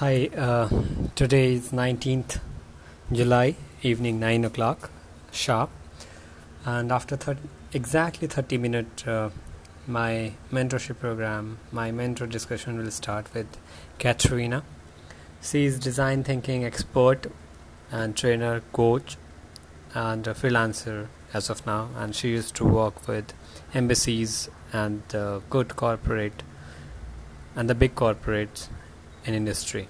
Hi, uh, today is 19th July, evening 9 o'clock sharp, and after 30, exactly 30 minutes, uh, my mentorship program, my mentor discussion will start with Katrina. She is design thinking expert and trainer, coach, and a freelancer as of now, and she used to work with embassies and uh, good corporate and the big corporates in industry.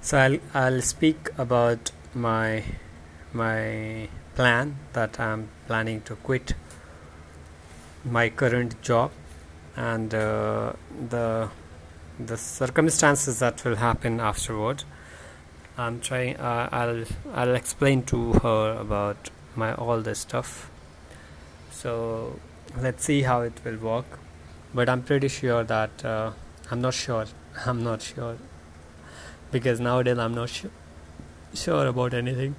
So I'll I'll speak about my my plan that I'm planning to quit my current job and uh, the the circumstances that will happen afterward. I'm trying. Uh, I'll I'll explain to her about my all this stuff. So let's see how it will work. But I'm pretty sure that uh, I'm not sure. I'm not sure. Because nowadays I'm not sure sure about anything.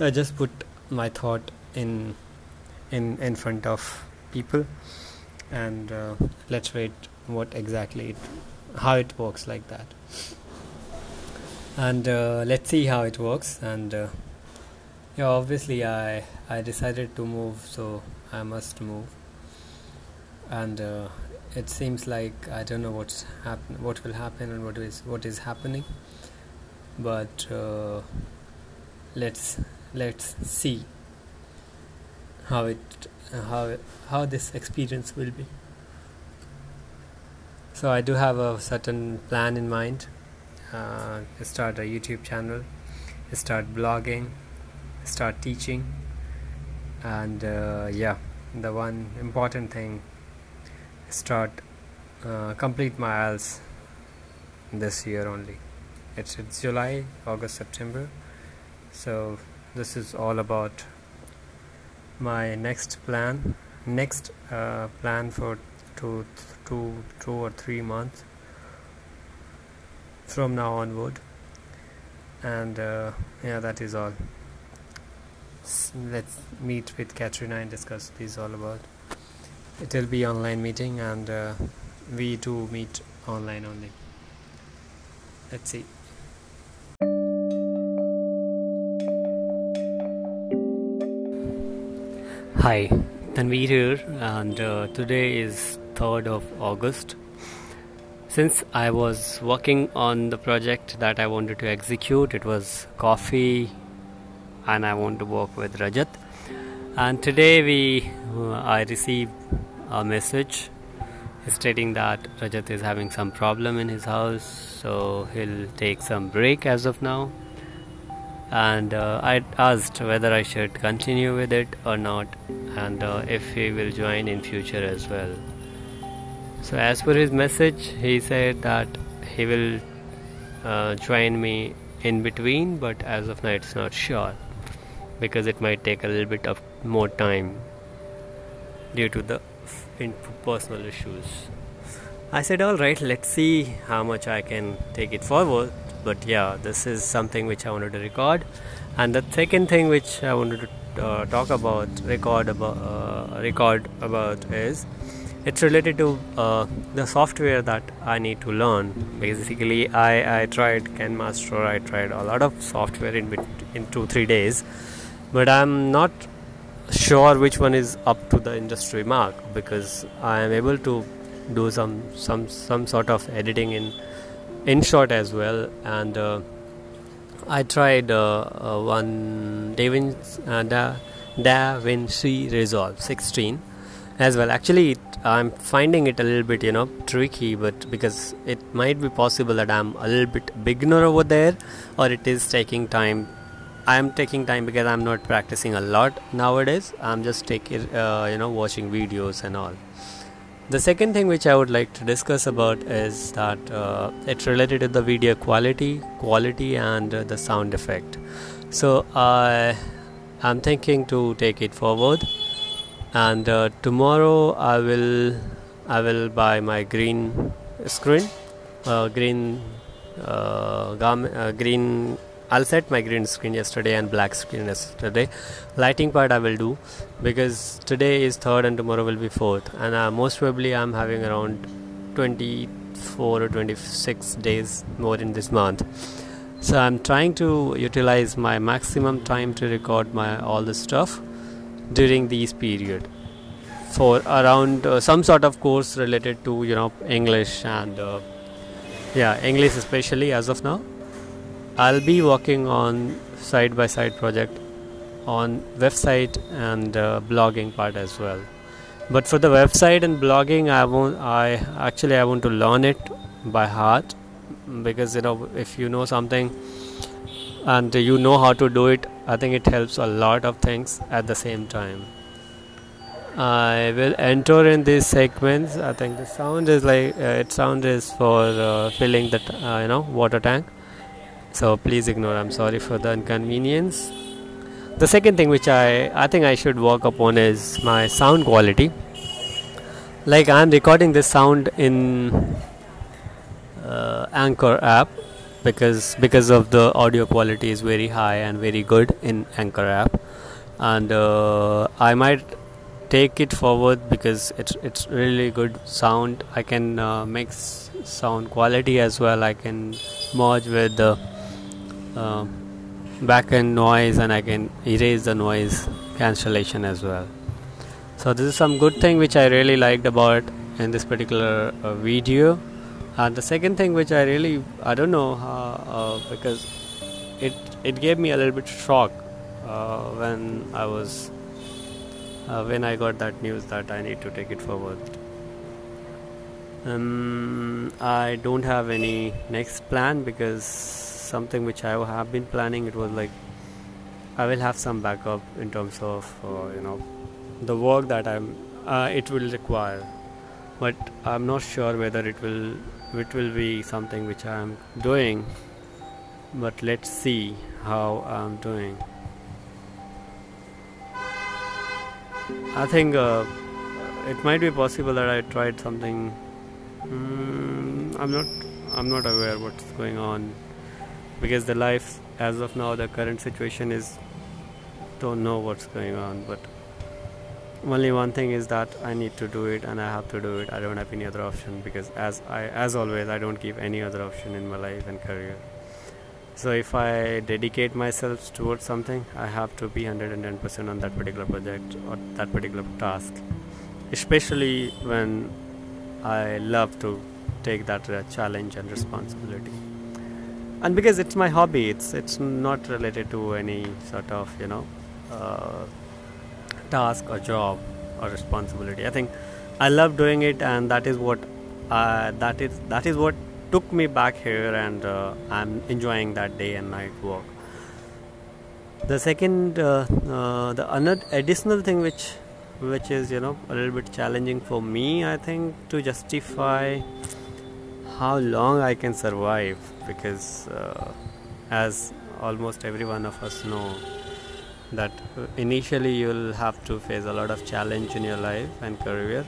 I just put my thought in in in front of people and uh, let's wait what exactly it, how it works like that. And uh, let's see how it works and uh, yeah obviously i i decided to move so i must move. And uh, it seems like i don't know what's happen what will happen and what is what is happening. But uh, let's let's see how it how how this experience will be. So i do have a certain plan in mind. Uh, start a youtube channel start blogging start teaching and uh, yeah the one important thing start uh, complete my IELTS this year only. It's it's July August September. So this is all about my next plan next uh, plan for two, two, two or three months from now onward. And uh, yeah that is all. Let's meet with Katrina and discuss this all about it will be online meeting and uh, we do meet online only let's see Hi, Tanveer here, and uh, today is 3rd of August. Since I was working on the project that I wanted to execute, it was coffee, and I want to work with Rajat. And today we, uh, I received a message stating that Rajat is having some problem in his house, so he'll take some break as of now and uh, I asked whether I should continue with it or not, and uh, if he will join in future as well. So as per his message, he said that he will uh, join me in between, but as of now, it's not sure because it might take a little bit of more time due to the in personal issues. I said, all right, let's see how much I can take it forward. But yeah this is something which i wanted to record. And the second thing which i wanted to uh, talk about record about uh, record about is it's related to uh, the software that i need to learn. Basically i i tried KineMaster i tried a lot of software in in 2 3 days. But i'm not sure which one is up to the industry mark because i am able to do some some some sort of editing in InShot as well. And uh, I tried uh, uh, one DaVinci, uh, da, da Vinci Resolve 16 as well. Actually it, I'm finding it a little bit you know tricky but because it might be possible that I'm a little bit beginner over there or it is taking time I'm taking time because I'm not practicing a lot nowadays I'm just taking uh, you know watching videos and all the second thing which I would like to discuss about is that uh, it's related to the video quality, quality, and uh, the sound effect. So I I'm thinking to take it forward, and uh, tomorrow I will I will buy my green screen, uh, green uh, uh, green set my green screen yesterday and black screen yesterday. Lighting part I will do because today is third and tomorrow will be fourth, and uh, most probably I'm having around 24 or 26 days more in this month. So i'm trying to utilize my maximum time to record my all the stuff during these period for around uh, some sort of course related to you know english and uh, yeah english especially as of now i'll be working on side by side project on website and uh, blogging part as well. But for the website and blogging i want i actually i want to learn it by heart. Because you know if you know something and you know how to do it i think it helps a lot of things at the same time. I will enter in these segments. I think the sound is like uh, it sound is for uh, filling the t- uh, you know water tank so please ignore i'm sorry for the inconvenience. The second thing which i i think i should work upon is my sound quality. Like i'm recording this sound in uh, anchor app because because of the audio quality is very high and very good in anchor app. And uh, i might take it forward because it's it's really good sound. I can uh, mix sound quality as well. I can merge with the uh, backend noise and I can erase the noise cancellation as well. So this is some good thing which I really liked about in this particular uh, video. And the second thing which I really I don't know uh, because it it gave me a little bit shock uh, when I was uh, when I got that news that I need to take it forward. Um, I don't have any next plan because something which I have been planning. It was like I will have some backup in terms of uh, you know the work that I'm uh, it will require, but I'm not sure whether it will it will be something which I'm doing. But let's see how I'm doing. I think uh, it might be possible that I tried something. Mm, I'm not. I'm not aware what's going on because the life as of now the current situation is don't know what's going on but only one thing is that I need to do it and I have to do it. I don't have any other option because as I as always I don't keep any other option in my life and career. So if I dedicate myself towards something I have to be 110% on that particular project or that particular task. Especially when I love to take that uh, challenge and responsibility and because it's my hobby it's it's not related to any sort of you know uh, task or job or responsibility. I think i love doing it and that is what uh, that is that is what took me back here and uh, i'm enjoying that day and night work the second uh, uh, the another additional thing which which is you know a little bit challenging for me i think to justify how long I can survive because uh, as almost every one of us know that initially you'll have to face a lot of challenge in your life and career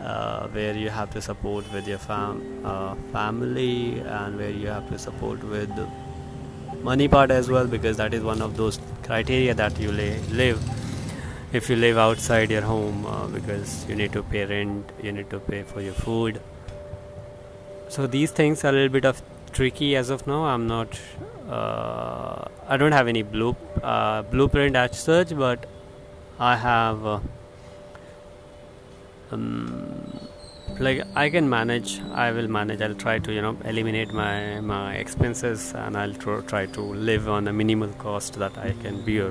uh, where you have to support with your fam- uh, family and where you have to support with money part as well because that is one of those criteria that you lay, live if you live outside your home uh, because you need to pay rent you need to pay for your food so these things are a little bit of tricky as of now. I'm not uh, i don't have any blue uh, blueprint as such but i have uh, um, like i can manage i will manage. I'll try to you know eliminate my my expenses and i'll tr- try to live on a minimal cost that i can bear.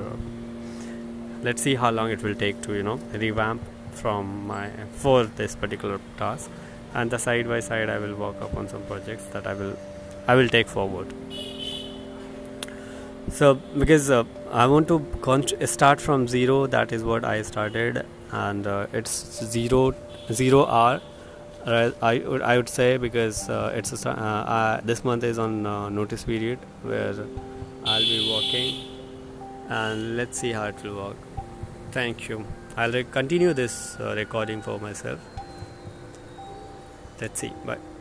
Let's see how long it will take to you know revamp from my for this particular task and the side by side I will work upon some projects that I will I will take forward. So because uh, I want to start from zero, that is what I started, and uh, it's zero zero hour. I would I would say because uh, it's a, uh, this month is on uh, notice period where I'll be working, and let's see how it will work. Thank you. I'll re- continue this uh, recording for myself let's see bye